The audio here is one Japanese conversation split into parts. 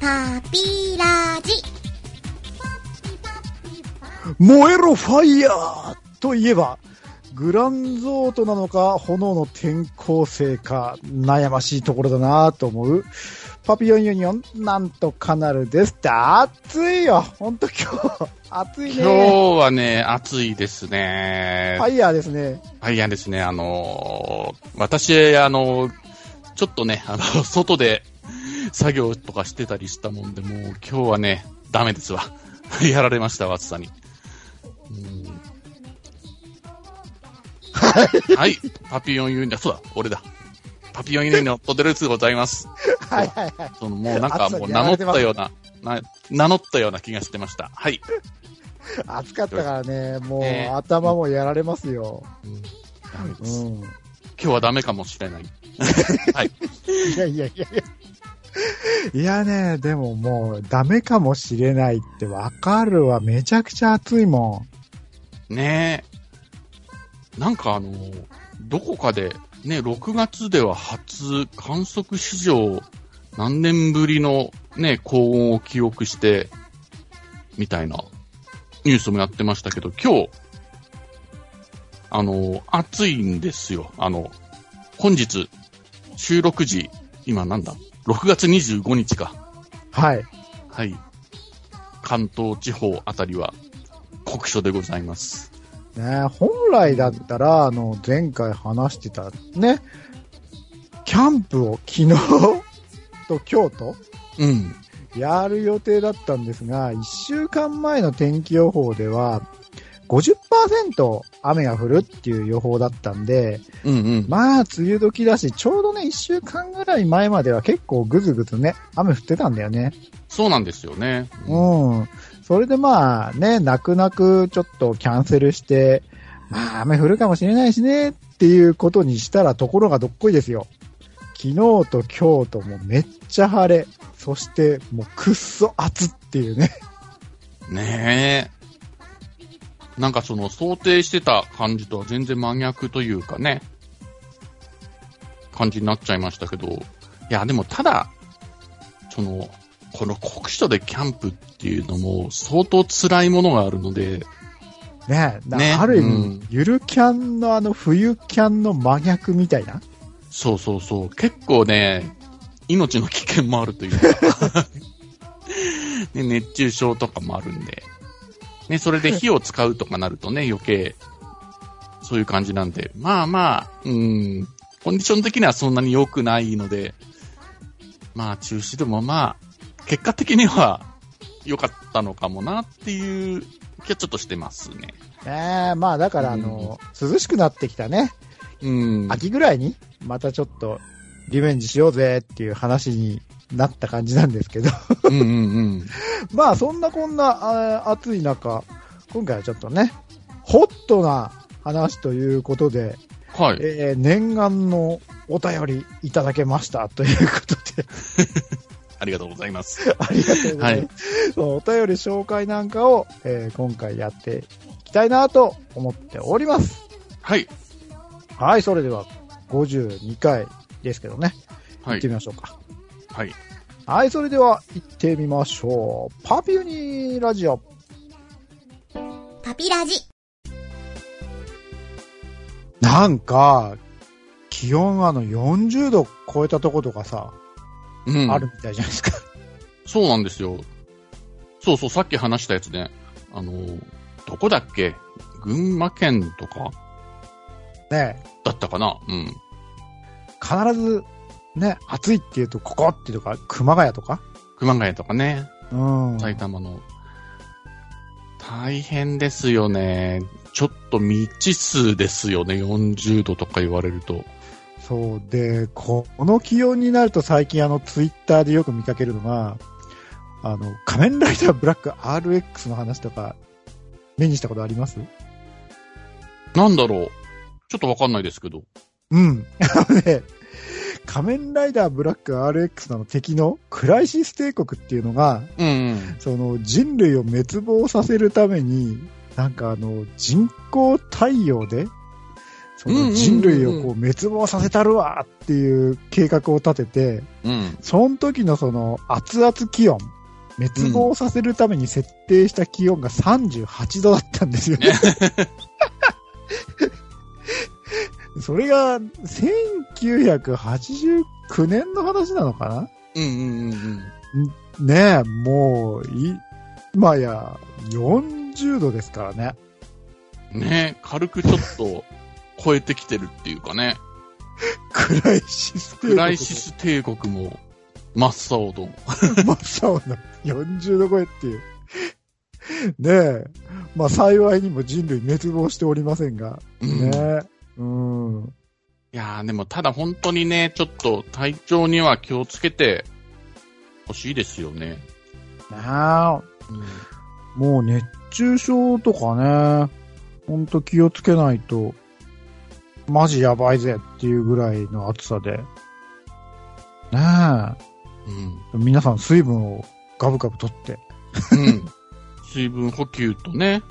パピラジ。燃えろファイヤーといえば、グランゾートなのか、炎の転校生か、悩ましいところだなと思う。パピヨンユニオン、なんとかなるですって、暑いよほんと今日、暑いね。今日はね、暑いですね。ファイヤーですね。ファイヤーですね。あのー私、あのーちょっとね、あの、外で作業とかしてたりしたもんで、もう今日はね、ダメですわ。やられましたわ、暑さに。うんはい。パピヨンユニオン、そうだ、俺だ。パピヨンユニオンとデルツでございます。はいはいはい。そのもうなんかもう名乗ったような、な名乗ったような気がしてました。はい。暑かったからね、もう、ね頭もやられますよ。ダメです。うん。今日はダメかもしれない。はい。いやいやいやいや。いやね、でももうダメかもしれないってわかるわ。めちゃくちゃ暑いもんねえ。なんかあの、どこかで、ね、6月では初観測史上何年ぶりのね、高温を記憶して、みたいなニュースもやってましたけど、今日、あの、暑いんですよ。あの、本日、収録時、今なんだ ?6 月25日か。ん。はい。はい。関東地方あたりは酷暑でございます。ね、本来だったら、あの、前回話してたね、キャンプを昨日 と今日とうん。やる予定だったんですが、1週間前の天気予報では、50%雨が降るっていう予報だったんで、うんうん。まあ、梅雨時だし、ちょうどね、1週間ぐらい前までは結構ぐずぐずね、雨降ってたんだよね。そうなんですよね。うん。それでまあね、泣く泣くちょっとキャンセルして、まあ雨降るかもしれないしねっていうことにしたらところがどっこいですよ。昨日と今日ともうめっちゃ晴れ。そしてもうくっそ暑っていうね。ねえ。なんかその想定してた感じとは全然真逆というかね、感じになっちゃいましたけど、いや、でもただ、その、この酷暑でキャンプっていうのも相当辛いものがあるので、ねだねある意味、うん。ゆるキャンのあの冬キャンの真逆みたいな？そうそうそう、結構ね、命の危険もあるというか、ね、熱中症とかもあるんで、ね、それで火を使うとかなるとね、余計、そういう感じなんで、まあまあ、うん、コンディション的にはそんなに良くないので、まあ中止でもまあ、結果的には良かったのかもなっていう気はちょっとしてますね。ねまあだからあの、涼しくなってきたね。うん。秋ぐらいにまたちょっとリベンジしようぜっていう話になった感じなんですけど。うんうんうん。まあそんなこんなあ暑い中、今回はちょっとね、ホットな話ということで、はい。えー念願のお便りいただけましたということで、ありがとうございます。ありがとうございます。そのお便り紹介なんかを、えー今回やっていきたいなと思っております。はい。はい、それでは52回ですけどね、はい行って。みましょうか。はい。はい、それでは行ってみましょう。パピュニーラジオ。パピラジ。なんか、気温あの40度超えたとことかさ、うん。あるみたいじゃないですか。そうなんですよ。そうそう、さっき話したやつね。あの、どこだっけ？群馬県とか？ねだったかな？うん。必ず、ね、暑いって言うと、ここっていうとか、熊谷とか？熊谷とかね、うん。埼玉の。大変ですよね。ちょっと未知数ですよね。40度とか言われると。そう。で、この気温になると最近あの、ツイッターでよく見かけるのが、あの、仮面ライダーブラック RX の話とか、目にしたことあります？なんだろう。ちょっとわかんないですけど。うん。あのね、仮面ライダーブラック RX の敵のクライシス帝国っていうのが、うんうん。その人類を滅亡させるために、なんかあの、人工太陽で、その人類をこう滅亡させたるわっていう計画を立てて、うん。その時のその熱々気温、滅亡させるために設定した気温が38度だったんですよね。それが1989年の話なのかな？うんうんうんうん。ねえ、もう、い今や40度ですからね。ね軽くちょっと超えてきてるっていうかね。クライシス帝国クライシス帝国も真っ青と。真っ青な40度超えっていう。ねえ。まあ幸いにも人類滅亡しておりませんが。うんねえ。うん。いやーでもただ本当にね、ちょっと体調には気をつけてほしいですよね。なあ、うんもう熱中症とかね、ほんと気をつけないと、マジやばいぜっていうぐらいの暑さで。ねうん。え。皆さん水分をガブガブとって。うん。水分補給とね、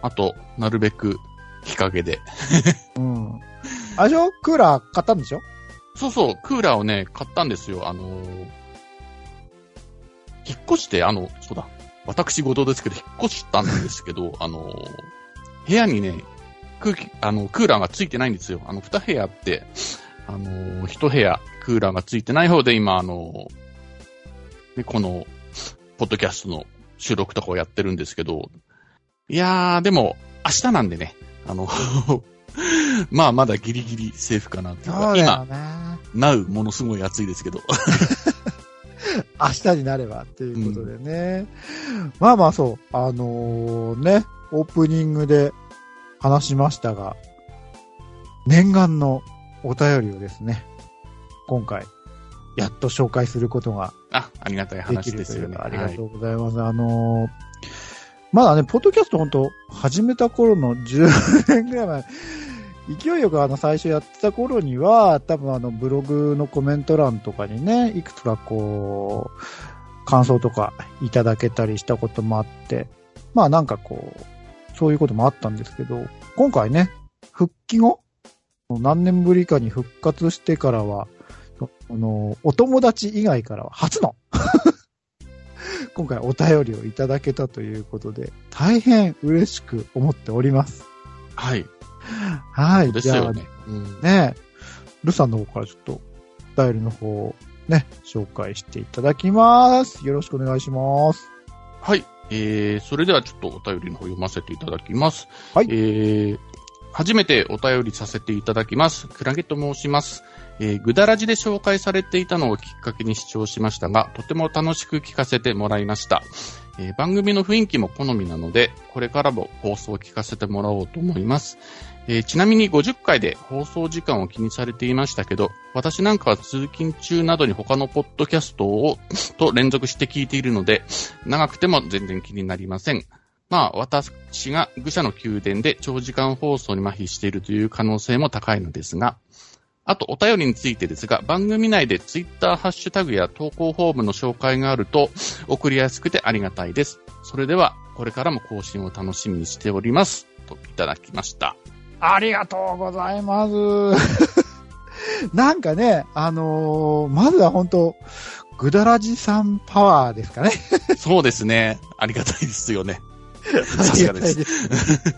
あと、なるべく日陰で。うん。あれでしょ？クーラー買ったんでしょ？そうそう、クーラーをね、買ったんですよ。あのー引っ越して、あの、そうだ、私事ですけど、引っ越したんですけど、あのー部屋にね、空気、あの、クーラーがついてないんですよ。あの、二部屋あって、あのー一部屋、クーラーがついてない方で今、あのーで、この、ポッドキャストの収録とかをやってるんですけど、いやー、でも、明日なんでね、あの、まあ、まだギリギリセーフかなっていうか、今、ね。なう、ものすごい暑いですけど。明日になればっていうことでね。まあまあそう、あのね、オープニングで話しましたが、念願のお便りをですね、今回、やっと紹介することがあ、ありがたい話るですよね。ありがとう。うございます。あのーまだね、ポッドキャスト本当始めた頃の10年ぐらい前、勢いよくあの最初やってた頃には、多分あのブログのコメント欄とかにね、いくつかこう、感想とかいただけたりしたこともあって、まあなんかこう、そういうこともあったんですけど、今回ね、復帰後、何年ぶりかに復活してからは、あの、お友達以外からは初の今回お便りをいただけたということで、大変嬉しく思っております。はい。はい。ですよね。うんじゃあね、ルさんの方からちょっと、お便りの方をね、紹介していただきます。よろしくお願いします。はい。えー、それではちょっとお便りの方読ませていただきます。はいえー、初めてお便りさせていただきます。クラゲと申します。えー、ぐだらじで紹介されていたのをきっかけに視聴しましたが、とても楽しく聞かせてもらいました。えー番組の雰囲気も好みなので、これからも放送を聞かせてもらおうと思います。えーちなみに50回で放送時間を気にされていましたけど、私なんかは通勤中などに他のポッドキャストを、と連続して聞いているので、長くても全然気になりません。まあ、私が愚者の宮殿で長時間放送に麻痺しているという可能性も高いのですが、あと、お便りについてですが、番組内でツイッターハッシュタグや投稿フォームの紹介があると、送りやすくてありがたいです。それでは、これからも更新を楽しみにしております。といただきました。ありがとうございます。なんかね、あのーまずは本当ぐだらじさんパワーですかね。そうですね。ありがたいですよね。さすがです。す。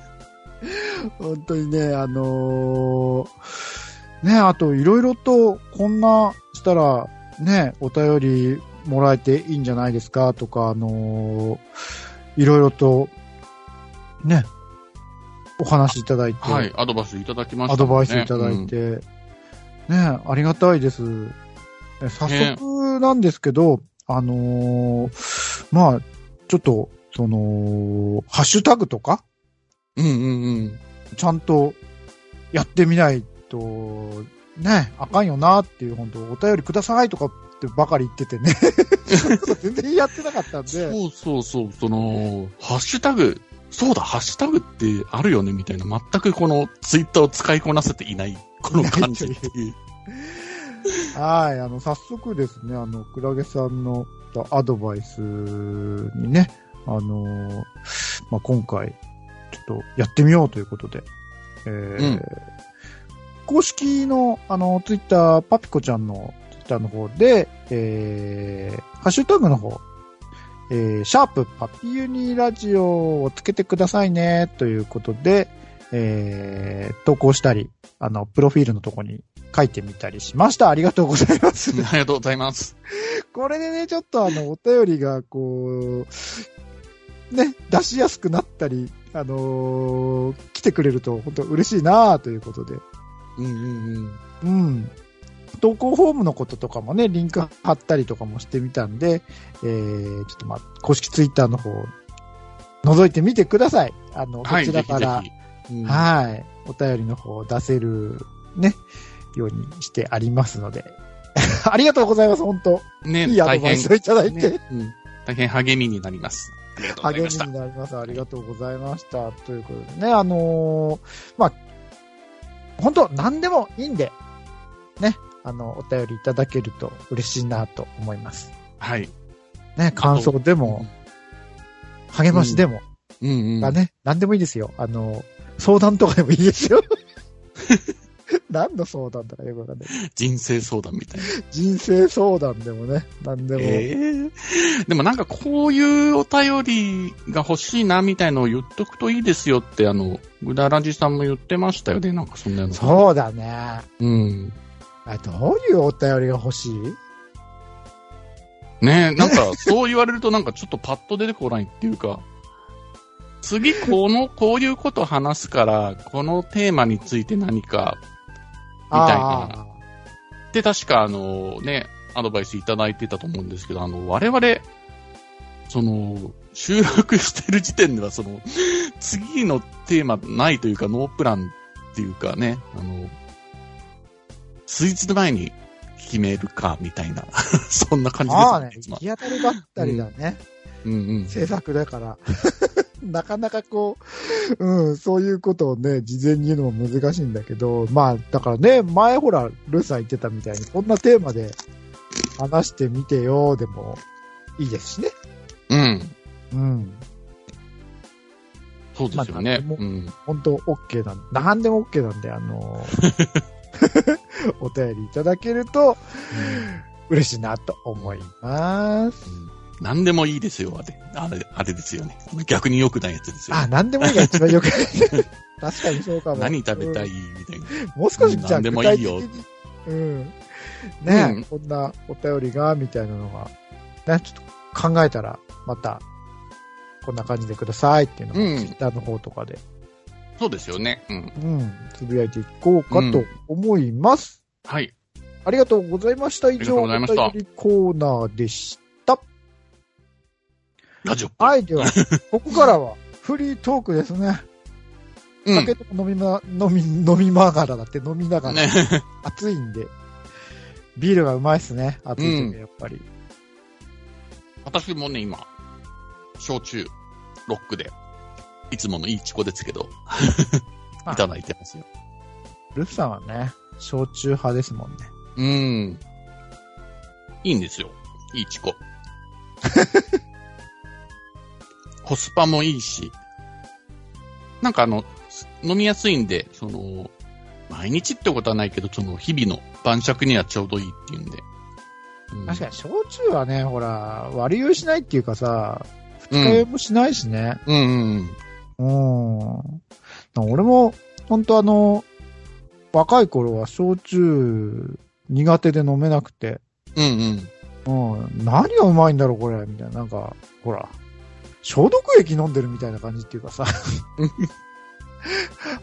本当にね、あのーね、あといろいろとこんなしたらね、お便りもらえていいんじゃないですかとか、あのーいろいろとね、お話いただいて、はい。アドバイスいただきました、アドバイスいただいうんて、ね、ありがたいです。ね早速なんですけど、あのーまあ、ちょっと、その、ハッシュタグとか、うんうんうん。ちゃんとやってみないと、ね、あかんよなっていう、本当お便りくださいとかってばかり言っててね。全然やってなかったんで。そうそうそう、その、ハッシュタグ、そうだ、ハッシュタグってあるよね、みたいな、全くこのツイッターを使いこなせていない、この感じっていう。はい、あの、早速ですね、あの、クラゲさんのアドバイスにね、あの、まあ、今回、ちょっとやってみようということで、えーうん公式の、あの、ツイッター、パピコちゃんのツイッターの方で、えー、ハッシュタグの方、えー、シャープパピユニラジオをつけてくださいね、ということで、えー、投稿したり、あの、プロフィールのとこに書いてみたりしました。ありがとうございます。ありがとうございます。これでね、ちょっとあの、お便りが、こう、ね、出しやすくなったり、あのー来てくれると本当嬉しいなということで。うんうんうん。投稿フォームのこととかもね、リンク貼ったりとかもしてみたんで、えー、ちょっとまあ、公式ツイッターの方、覗いてみてください。あの、こはい、ちらから、ぜひぜひうんはい。お便りの方を出せる、ね、ようにしてありますので。ありがとうございます、本当ね、いいアドバイスをいただいて。ねうん大変励みになります。励みに。なります。ありがとうございました。ということでね、あのーまあ、本当何でもいいんで、ね、あの、お便りいただけると嬉しいなと思います。はい。ね、感想でも、励ましでも、うんうん。がね、何でもいいですよ。あの、相談とかでもいいですよ。何の相談とかよくわかんない。人生相談みたいな。人生相談でもね、何でも。ええでもなんかこういうお便りが欲しいなみたいのを言っとくといいですよって、あの、うだらじさんも言ってましたよね、なんかそんなような。そうだね。うん。あどういうお便りが欲しい？ねなんかそう言われるとなんかちょっとパッと出てこないっていうか、次この、こういうこと話すから、このテーマについて何か、みたいな。あで、確かあのね、アドバイスいただいてたと思うんですけど、あの、我々、その、収録してる時点では、その、次のテーマないというか、ノープランっていうかね、あの、数日前に決めるか、みたいな、そんな感ーじですああね。行き当たりばったりだね。うんうん。制作だから。なかなかこう、うん、そういうことをね、事前に言うのも難しいんだけど、まあ、だからね、前ほら、ルーさん言ってたみたいに、こんなテーマで話してみてよ、でもいいですしね。うん。うん。そうですよまあうん。本当 OK なんなんでも OK なんで、あの お便りいただけると、嬉しいなと思います。何でもいいですよ、あれ。あれ、あれですよね。逆に良くないやつですよ、あ、ね。なんでもいいが一番よくない。確かにそうかも。何食べたうんいみたいな。もう少しじゃあ何でもいいようん。ね、うんこんなお便りが、みたいなのが、ね、ちょっと考えたら、また、こんな感じでくださいっていうのを、うんツイッターの方とかで、そうですよね。うん。うん、つぶやいていこうかと思います。はい。ありがとうございました。以上、お便りコーナーでした。ラジオ。はい、では、ここからは、フリートークですね。うん。酒とか飲みま、飲み、飲みながらだって飲みながら、ね。暑いんで、ビールがうまいっすね。暑い時やっぱり。私もね、今、焼酎、ロックで、いつものいいチコですけど、まあいただいてますよ。ルフさんはね、焼酎派ですもんね。うん。いいんですよ。いいチコ。コスパもいいし、なんかあの、飲みやすいんで、その、毎日ってことはないけど、その日々の晩酌にはちょうどいいっていうんで。うん確かに、焼酎はね、ほら、割り酔いしないっていうかさ、二日酔いもしないしね。うんうんうん。俺も、本当あの、若い頃は焼酎苦手で飲めなくて、うん。うんうん、何がうまいんだろう、これ、みたいな。なんか、ほら、消毒液飲んでるみたいな感じっていうかさ、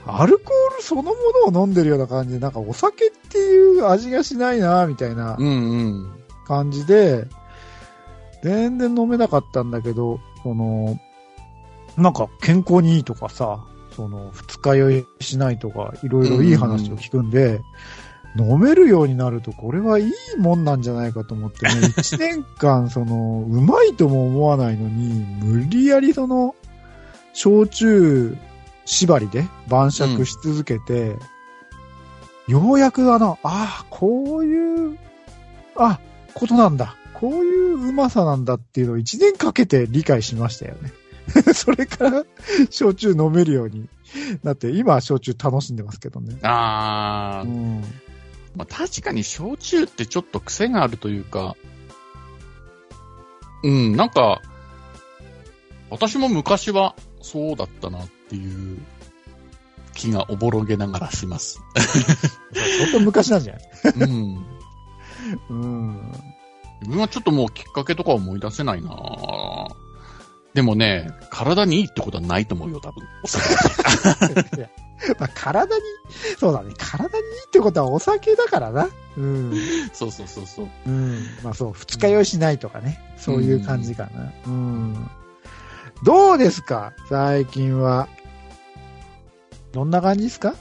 アルコールそのものを飲んでるような感じで、なんかお酒っていう味がしないな、みたいな。感じで、全然飲めなかったんだけど、その、なんか健康にいいとかさ、その、二日酔いしないとか、いろいろいい話を聞くんで、飲めるようになると、これはいいもんなんじゃないかと思ってね、一年間、その、うまいとも思わないのに、無理やりその、焼酎縛りで晩酌し続けて、ようやくあの、ああ、こういう、あ、ことなんだ。こういううまさなんだっていうのを一年かけて理解しましたよね。それから、焼酎飲めるようになって、今は焼酎楽しんでますけどね。あー、うん。まあ、確かに焼酎ってちょっと癖があるというか、うん、なんか、私も昔はそうだったなっていう気がおぼろげながらします。相当昔なんじゃない？うん。うん。自分はちょっともうきっかけとか思い出せないなでもね、体にいいってことはないと思うよ、多分。まあ、体に、そうだね、体にいいってことはお酒だからな。うん。そうそうそうそう。うん。まあそう、二日酔いしないとかね。そういう感じかな。うん。どうですか？最近は。どんな感じですか？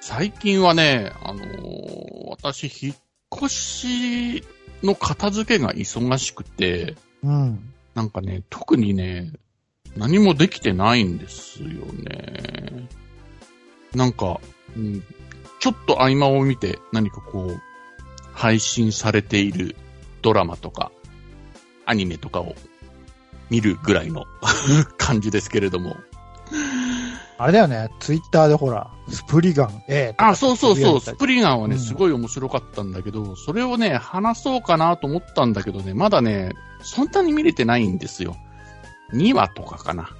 最近はね、あのー私、引っ越しの片付けが忙しくて、うん。なんかね、特にね、何もできてないんですよね。なんか、うん、ちょっと合間を見て何かこう、配信されているドラマとか、アニメとかを見るぐらいの 感じですけれども。あれだよね、ツイッターでほら、スプリガンかあ、そうそうそう、スプリガンはね、うんすごい面白かったんだけど、それをね、話そうかなと思ったんだけどね、まだね、そんなに見れてないんですよ。2話とかかな。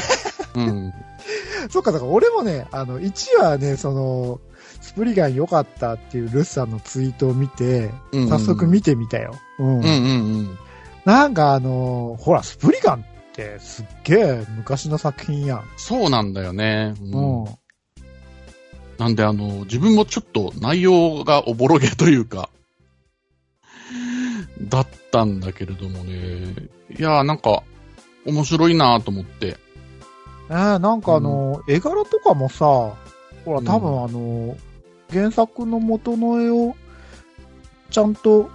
うん。そっか、だから俺もね、あの、1話ね、その、スプリガン良かったっていうルッさんのツイートを見て、うんうん早速見てみたよ。うん。うんうんうん。なんかあの、ほら、スプリガンってすっげえ昔の作品やん。そうなんだよね。ううんん。なんであの、自分もちょっと内容がおぼろげというか、だったんだけれどもね。いやーなんか、面白いなと思って。えー、なんかあの、絵柄とかもさ、ほら、うん多分あの、原作の元の絵を、ちゃんと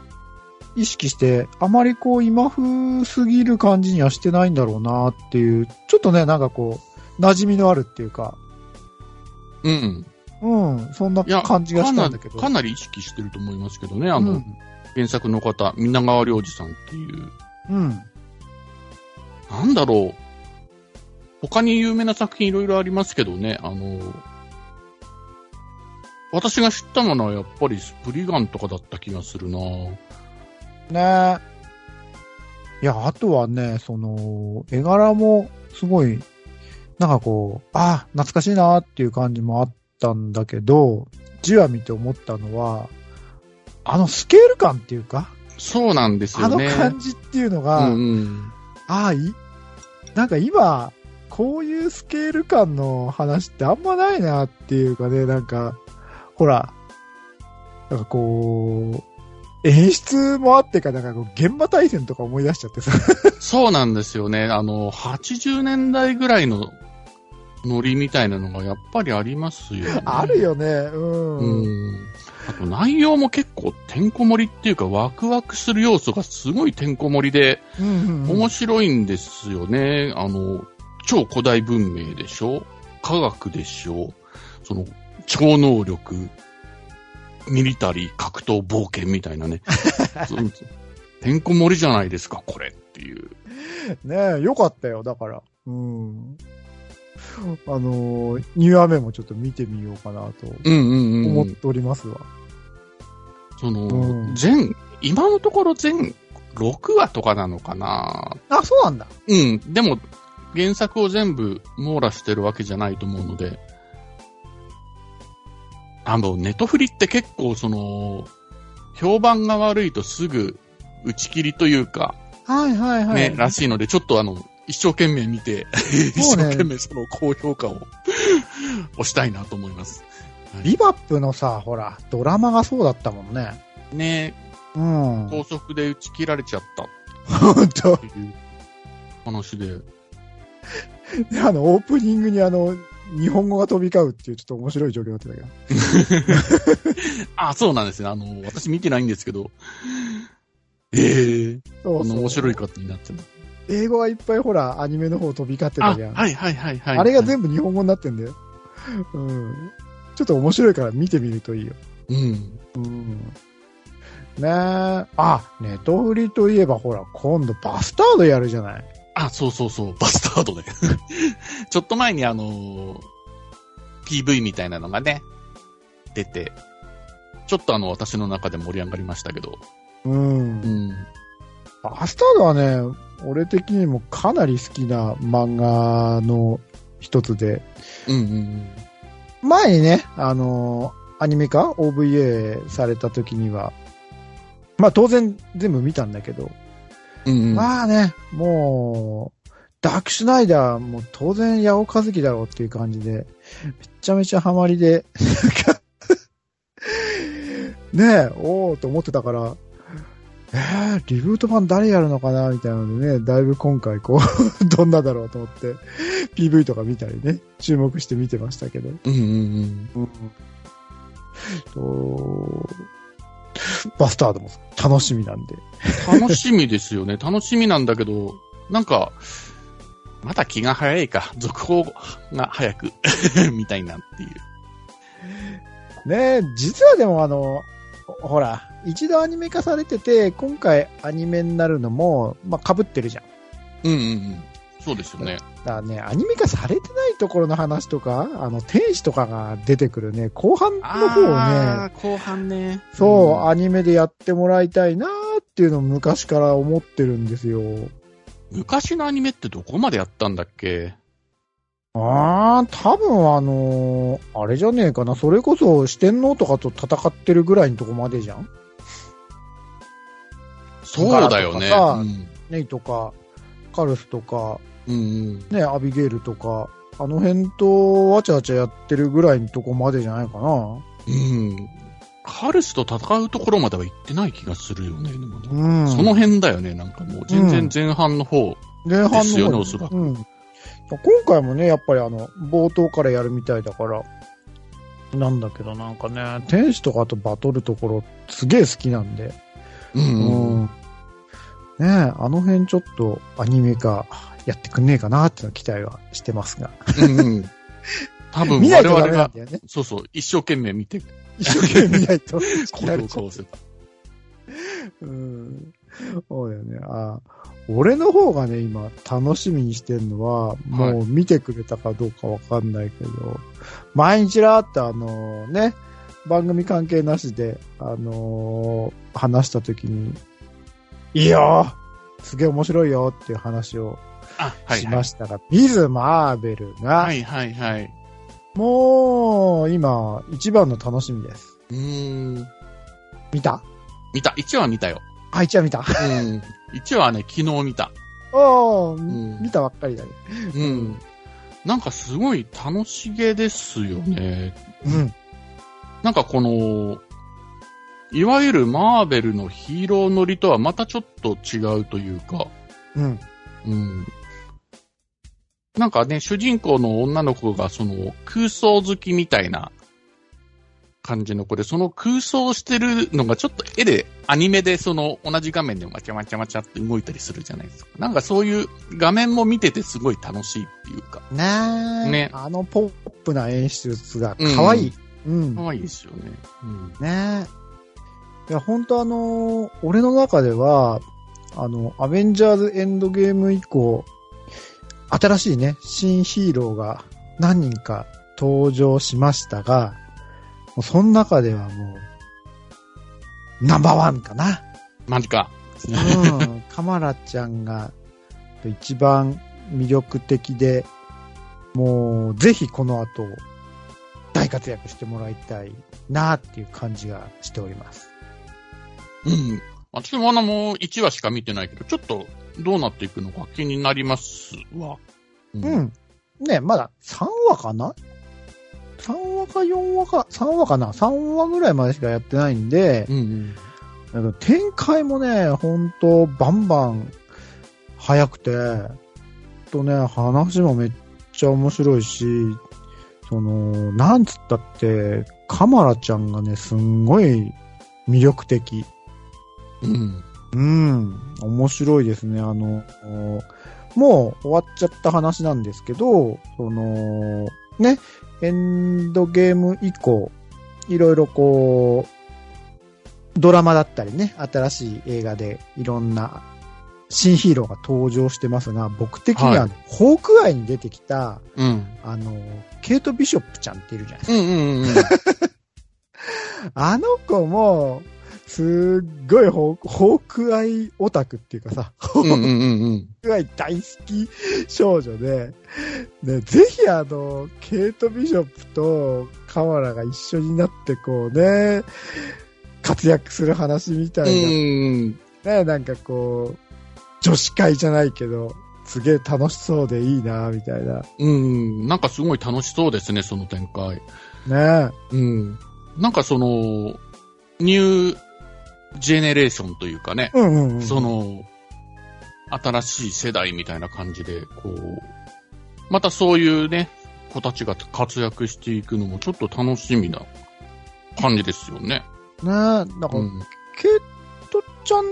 意識して、あまりこう、今風すぎる感じにはしてないんだろうなっていう、ちょっとね、なんかこう、馴染みのあるっていうか、うん。うん、そんな感じがしたんだけど。かなりかなり意識してると思いますけどね。あの、うん、原作の方、皆川良二さんっていう、うん。なんだろう。他に有名な作品いろいろありますけどね、あの、私が知ったものはやっぱりスプリガンとかだった気がするなねえ。いや、あとはね、その、絵柄もすごい、なんかこう、あ、懐かしいなっていう感じもあったんだけど、じわ見て思ったのは、あのスケール感っていうか、そうなんですあのよね。感じっていうのうが、んうん。ああ、い、なんか今、こういうスケール感の話ってあんまないなっていうかね、なんか、ほら、なんかこう、演出もあってか、なんかこう、現場対戦とか思い出しちゃってさ。そうなんですよね。あの、80年代ぐらいのノリみたいなのがやっぱりありますよね。あるよね、うん。うん。あと内容も結構てんこ盛りっていうかワクワクする要素がすごいてんこ盛りで面白いんですよね。あの、超古代文明でしょ？科学でしょ？その、超能力、ミリタリー、格闘、冒険みたいなね。てんこ盛りじゃないですか、これっていう。ねえ、よかったよ、だから。うん。あのー、ニューアメもちょっと見てみようかなと。思っておりますわ。その、うん全、今のところ全6話とかなのかなあ、そうなんだ。うん。でも、原作を全部網羅してるわけじゃないと思うので。あ、もうネトフリって結構その、評判が悪いとすぐ打ち切りというか、はいはいはい。ね、らしいので、ちょっとあの、一生懸命見て、一生懸命その高評価を 押したいなと思います。ビバップのさ、ほら、ドラマがそうだったもんね。ね、うん。高速で打ち切られちゃった 本当っていう話で。で あの、オープニングにあの、日本語が飛び交うっていうちょっと面白い状況だったんだけど。あ、そうなんですね。あの、私見てないんですけど。ええそうそう面白い方になっちゃう。英語がいっぱいほら、アニメの方飛び交ってあ、たじゃん。はいはいはいはい。あれが全部日本語になってんだよ。うん。ちょっと面白いから見てみるといいよ。うん。うん。ねえ。あ、ネトフリといえばほら、今度バスタードやるじゃない。あ、そうそうそう、バスタードね。ちょっと前にあのー PV みたいなのがね、出て、ちょっとあの、私の中で盛り上がりましたけど。うんう。ん。バスタードはね、俺的にもかなり好きな漫画の一つで、うんうん前にね、あのーアニメ化 ?OVA された時には、まあ当然全部見たんだけど、うん。うんうん。まあね、もう、ダークシュナイダーも当然八尾和樹だろうっていう感じで、めちゃめちゃハマりで、なんか ねえ、おおと思ってたから、えー、リブート版誰やるのかなみたいなのでね、だいぶ今回こう、どんなだろうと思って、PV とか見たりね、注目して見てましたけど。うんうんうん。とバスタードも楽しみなんで。楽しみですよね。楽しみなんだけど、なんか、まだ気が早いか。続報が早く、みたいなっていう。ねえ、実はでもあの、ほら、一度アニメ化されてて、今回アニメになるのも、まあ、被ってるじゃん。うんうんうん。そうですよね。だね、アニメ化されてないところの話とか、あの、天使とかが出てくるね、後半の方をね、あー後半ね。そう、んアニメでやってもらいたいなーっていうのを昔から思ってるんですよ。昔のアニメってどこまでやったんだっけ？あー、多分あのーあれじゃねえかな。それこそ四天王とかと戦ってるぐらいのとこまでじゃん？そうだよね。ネイとか、カルスとか、うんうん。ね、アビゲイルとか、あの辺とわちゃわちゃやってるぐらいのとこまでじゃないかな。うん。カルスと戦うところまでは行ってない気がするよね。うん。その辺だよね。なんかもう全然前半の方。ですよねおそらくうん。今回もね、やっぱりあの、冒頭からやるみたいだから、なんだけどなんかね、天使とかとバトるところすげえ好きなんで、うんうん。うん。ねえ、あの辺ちょっとアニメ化やってくんねえかなっていうの期待はしてますが。うんうん。多分見ないと我々が、ね。そうそう、一生懸命見て、一生懸命見ないと。をせた。うん。そうだよね。あ俺の方がね、今楽しみにしてるのは、もう見てくれたかどうかわかんないけど、毎日らーってあのね、番組関係なしで、あのー話した時に、いいよすげえ面白いよっていう話をあ、はいはいしま。したが、ミズ・マーベルが、はいはいはい。もう、今、一番の楽しみです。うーん。見た？見た。1話見たよ。あ、一話見た。うん。1話ね、昨日見た。おー、ん見たばっかりだね。うん。なんかすごい楽しげですよね。うん。なんかこの、いわゆるマーベルのヒーロー乗りとはまたちょっと違うというか、うん。うん。なんかね、主人公の女の子がその空想好きみたいな感じの子で、その空想してるのがちょっと絵で、アニメでその同じ画面でわちゃわちゃわちゃって動いたりするじゃないですか。なんかそういう画面も見ててすごい楽しいっていうか、ねえ。ねあのポップな演出が可愛い。うん。可愛いですよね。うん。ねえ。いや、本当あのー俺の中では、あの、アベンジャーズエンドゲーム以降、新しいね、新ヒーローが何人か登場しましたが、もうその中ではもう、ナンバーワンかな。マジか。うん、カマラちゃんが一番魅力的で、もうぜひこの後大活躍してもらいたいなっていう感じがしております。うん。私もあのもう1話しか見てないけど、ちょっとどうなっていくのか気になりますわ。うう。ん。ねまだ3話かな ?3 話か4話か、3話かな ?3 話ぐらいまでしかやってないんで、うんうん。展開もね、ほんとバンバン早くて、とね、話もめっちゃ面白いし、その、なんつったって、カマラちゃんがね、すんごい魅力的。うん。うん、面白いですね。あの、もう終わっちゃった話なんですけど、その、ね、エンドゲーム以降、いろいろこう、ドラマだったりね、新しい映画でいろんな新ヒーローが登場してますが、僕的には、はいホークアイに出てきた、うん。あの、ケイト・ビショップちゃんっているじゃないですか。うんうんうん。あの子も、すっごいホークアイオタクっていうかさ、ホうんうんうんうん。ークアイ大好き少女で、ね、ぜひあの、ケイト・ビショップとカマラが一緒になってこうね、活躍する話みたういな、ん。ね、なんかこう、女子会じゃないけど、すげえ楽しそうでいいな、みたいな。うん。なんかすごい楽しそうですね、その展開。ねうん。なんかその、ニュージェネレーションというかね、うんうんうん。その、新しい世代みたいな感じで、こう、またそういうね、子たちが活躍していくのもちょっと楽しみな感じですよね。ねなんか、うん。ケイトちゃん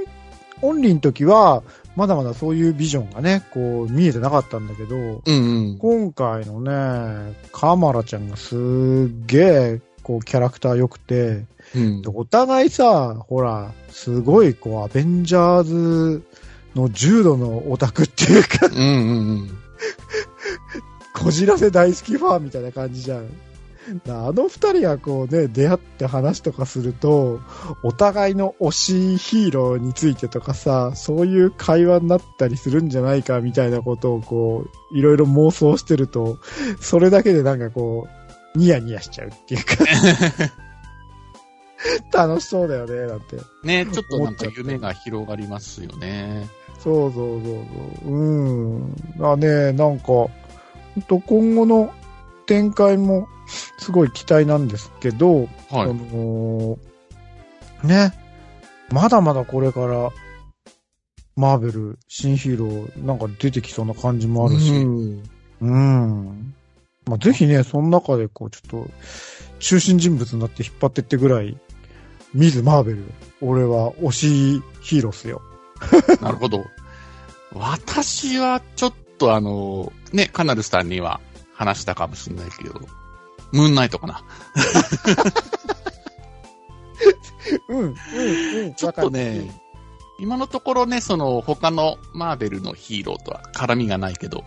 オンリーの時は、まだまだそういうビジョンがね、こう、見えてなかったんだけど、うんうん。今回のね、カマラちゃんがすっげえ、こう、キャラクター良くて、うんでお互いさ、ほら、すごい、こう、アベンジャーズの重度のオタクっていうか、うんうんうん。こじらせ大好きファンみたいな感じじゃん。だあの二人がこうね、出会って話とかすると、お互いの推しヒーローについてとかさ、そういう会話になったりするんじゃないかみたいなことをこう、いろいろ妄想してると、それだけでなんかこう、ニヤニヤしちゃうっていうか、楽しそうだよね、だって。ね、ちょっとなんか夢が広がりますよね。そうそうそうそう。うん。あね、なんか、と今後の展開もすごい期待なんですけど、はいあ。のーね、まだまだこれから、マーベル、新ヒーロー、なんか出てきそうな感じもあるし、うんうん。まあ、ぜひね、その中でこう、ちょっと、中心人物になって引っ張ってってぐらい、ミズ・マーベル、俺は推しヒーローっすよ。なるほど。私はちょっとあの、ね、カナルさんには話したかもしれないけど、ムーンナイトかな。うん、うん、うん。ちょっとね、今のところね、その他のマーベルのヒーローとは絡みがないけど、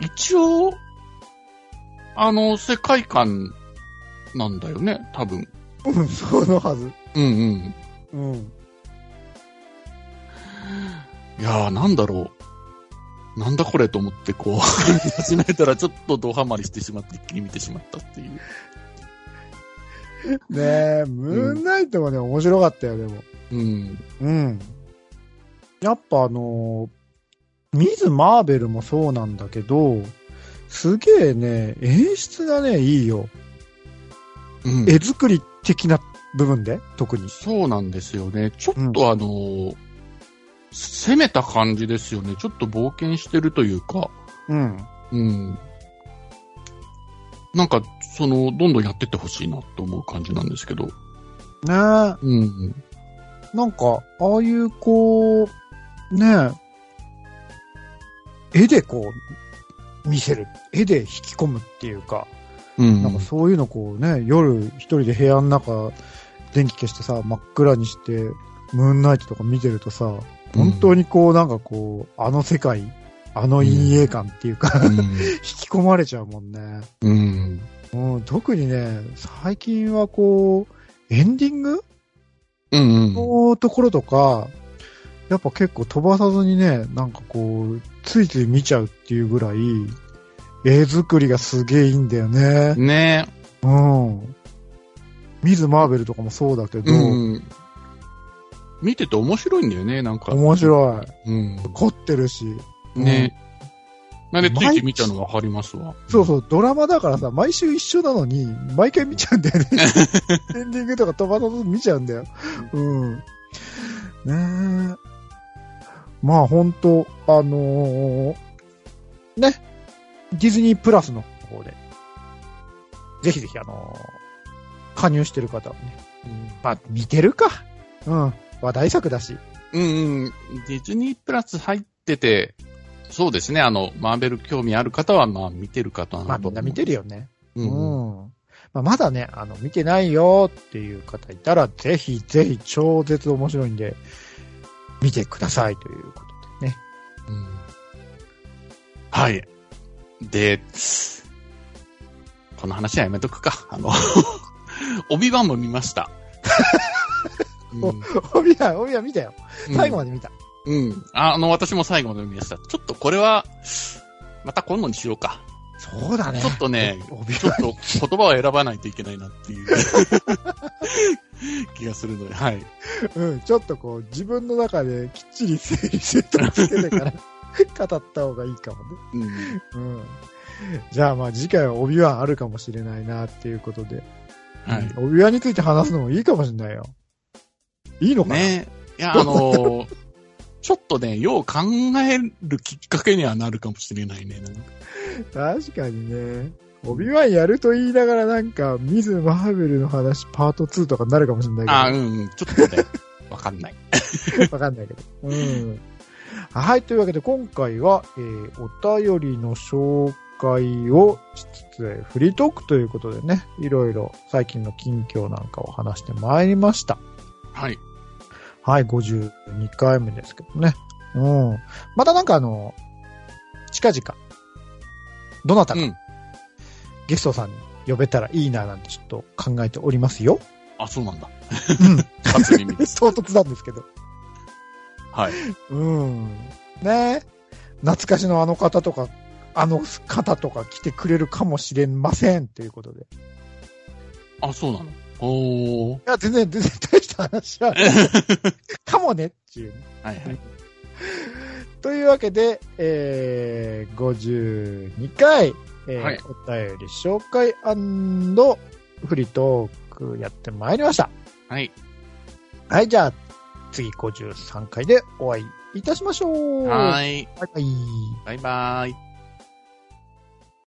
一応、あの、世界観なんだよね、多分。うん、そのはず。うんうん。うん。いやー、なんだろう。なんだこれと思って、こう、始めたらちょっとドハマりしてしまって、一気に見てしまったっていう。ねえ、ムーンナイトもね、面白かったよ、でも。うん。うん。やっぱあのーミズ・マーベルもそうなんだけど、すげえね、演出がね、いいよ。うん絵作り的な部分で、特に。そうなんですよね。ちょっとあのー攻めた感じですよね。ちょっと冒険してるというか、うん。うん。なんか、その、どんどんやってってほしいなって思う感じなんですけど。ねえ。うん。なんか、ああいうこう、ねえ、絵でこう、見せる。絵で引き込むっていうか、うん。なんかそういうのこうね、夜一人で部屋の中、電気消してさ、真っ暗にして、ムーンナイトとか見てるとさ、本当にこうなんかこう、あの世界、あの陰影感っていうか、引き込まれちゃうもんね。うん。うん、特にね、最近はこう、エンディング？うん。うん。のところとか、やっぱ結構飛ばさずにね、なんかこう、ついつい見ちゃうっていうぐらい、絵作りがすげえいいんだよね。ねうん。ミズ・マーベルとかもそうだけど、うん。見てて面白いんだよね、なんか。面白い。うん。凝ってるし。ね。なんでついて見ちゃうのわかりますわ。そうそう、ドラマだからさ、毎週一緒なのに、毎回見ちゃうんだよね。エンディングとか飛ばさず見ちゃうんだよ。うん。ねえ。まあ本当あのーね、ディズニープラスの方で、ぜひぜひあのー加入してる方はね、まあ見てるか。うん。話題作だし。うんうん。ディズニープラス入ってて、そうですね、あの、マーベル興味ある方は、まあ見てる方まあみんな見てるよね。る。ううん。ん。まあ、まだね、あの、見てないよっていう方いたら、ぜひぜひ超絶面白いんで、見てくださいということで。ね。うん。はい。で、この話はやめとくか。あの、帯番も見ました。うん帯は、帯は見たよ。最後まで見た。うん。あの、私も最後まで見ました。ちょっとこれは、また今度にしようか。そうだね。ちょっとね、帯ちょっと言葉を選ばないといけないなっていう 気がするので、はい。うん、ちょっとこう、自分の中できっちり整理整頓つけてから 語った方がいいかもね。うん。うん。じゃあまあ次回は帯はあるかもしれないなっていうことで。はい。うん帯輪について話すのもいいかもしれないよ。いいのかな、ねいや、あのー ちょっとね、よう考えるきっかけにはなるかもしれないね。なんか確かにね。帯輪やると言いながらなんか、ミズ・マーベルの話パート2とかになるかもしれないけど。あうんうん、ちょっとね、わかんない。わかんないけど。うん。はい、というわけで今回は、えー、お便りの紹介をしつつ、フリートークということでね、いろいろ最近の近況なんかを話してまいりました。はい。はい、52回目ですけどね。うん。またなんかあの、近々、どなたかうん。ゲストさんに呼べたらいいななんてちょっと考えておりますよ。あ、そうなんだ。うん。初耳です。唐突なんですけど。はい。うん。ね懐かしのあの方とか、あの方とか来てくれるかもしれませんということで。いあ、そうなの？おー。や、全然、全然大した話はない。かもねっていうね。はいはい。というわけで、えー、52回、えーはいお便り紹介フリートークやってまいりました。はい。はい、じゃあ、次53回でお会いいたしましょう。はい。バイバイ。バイバイ。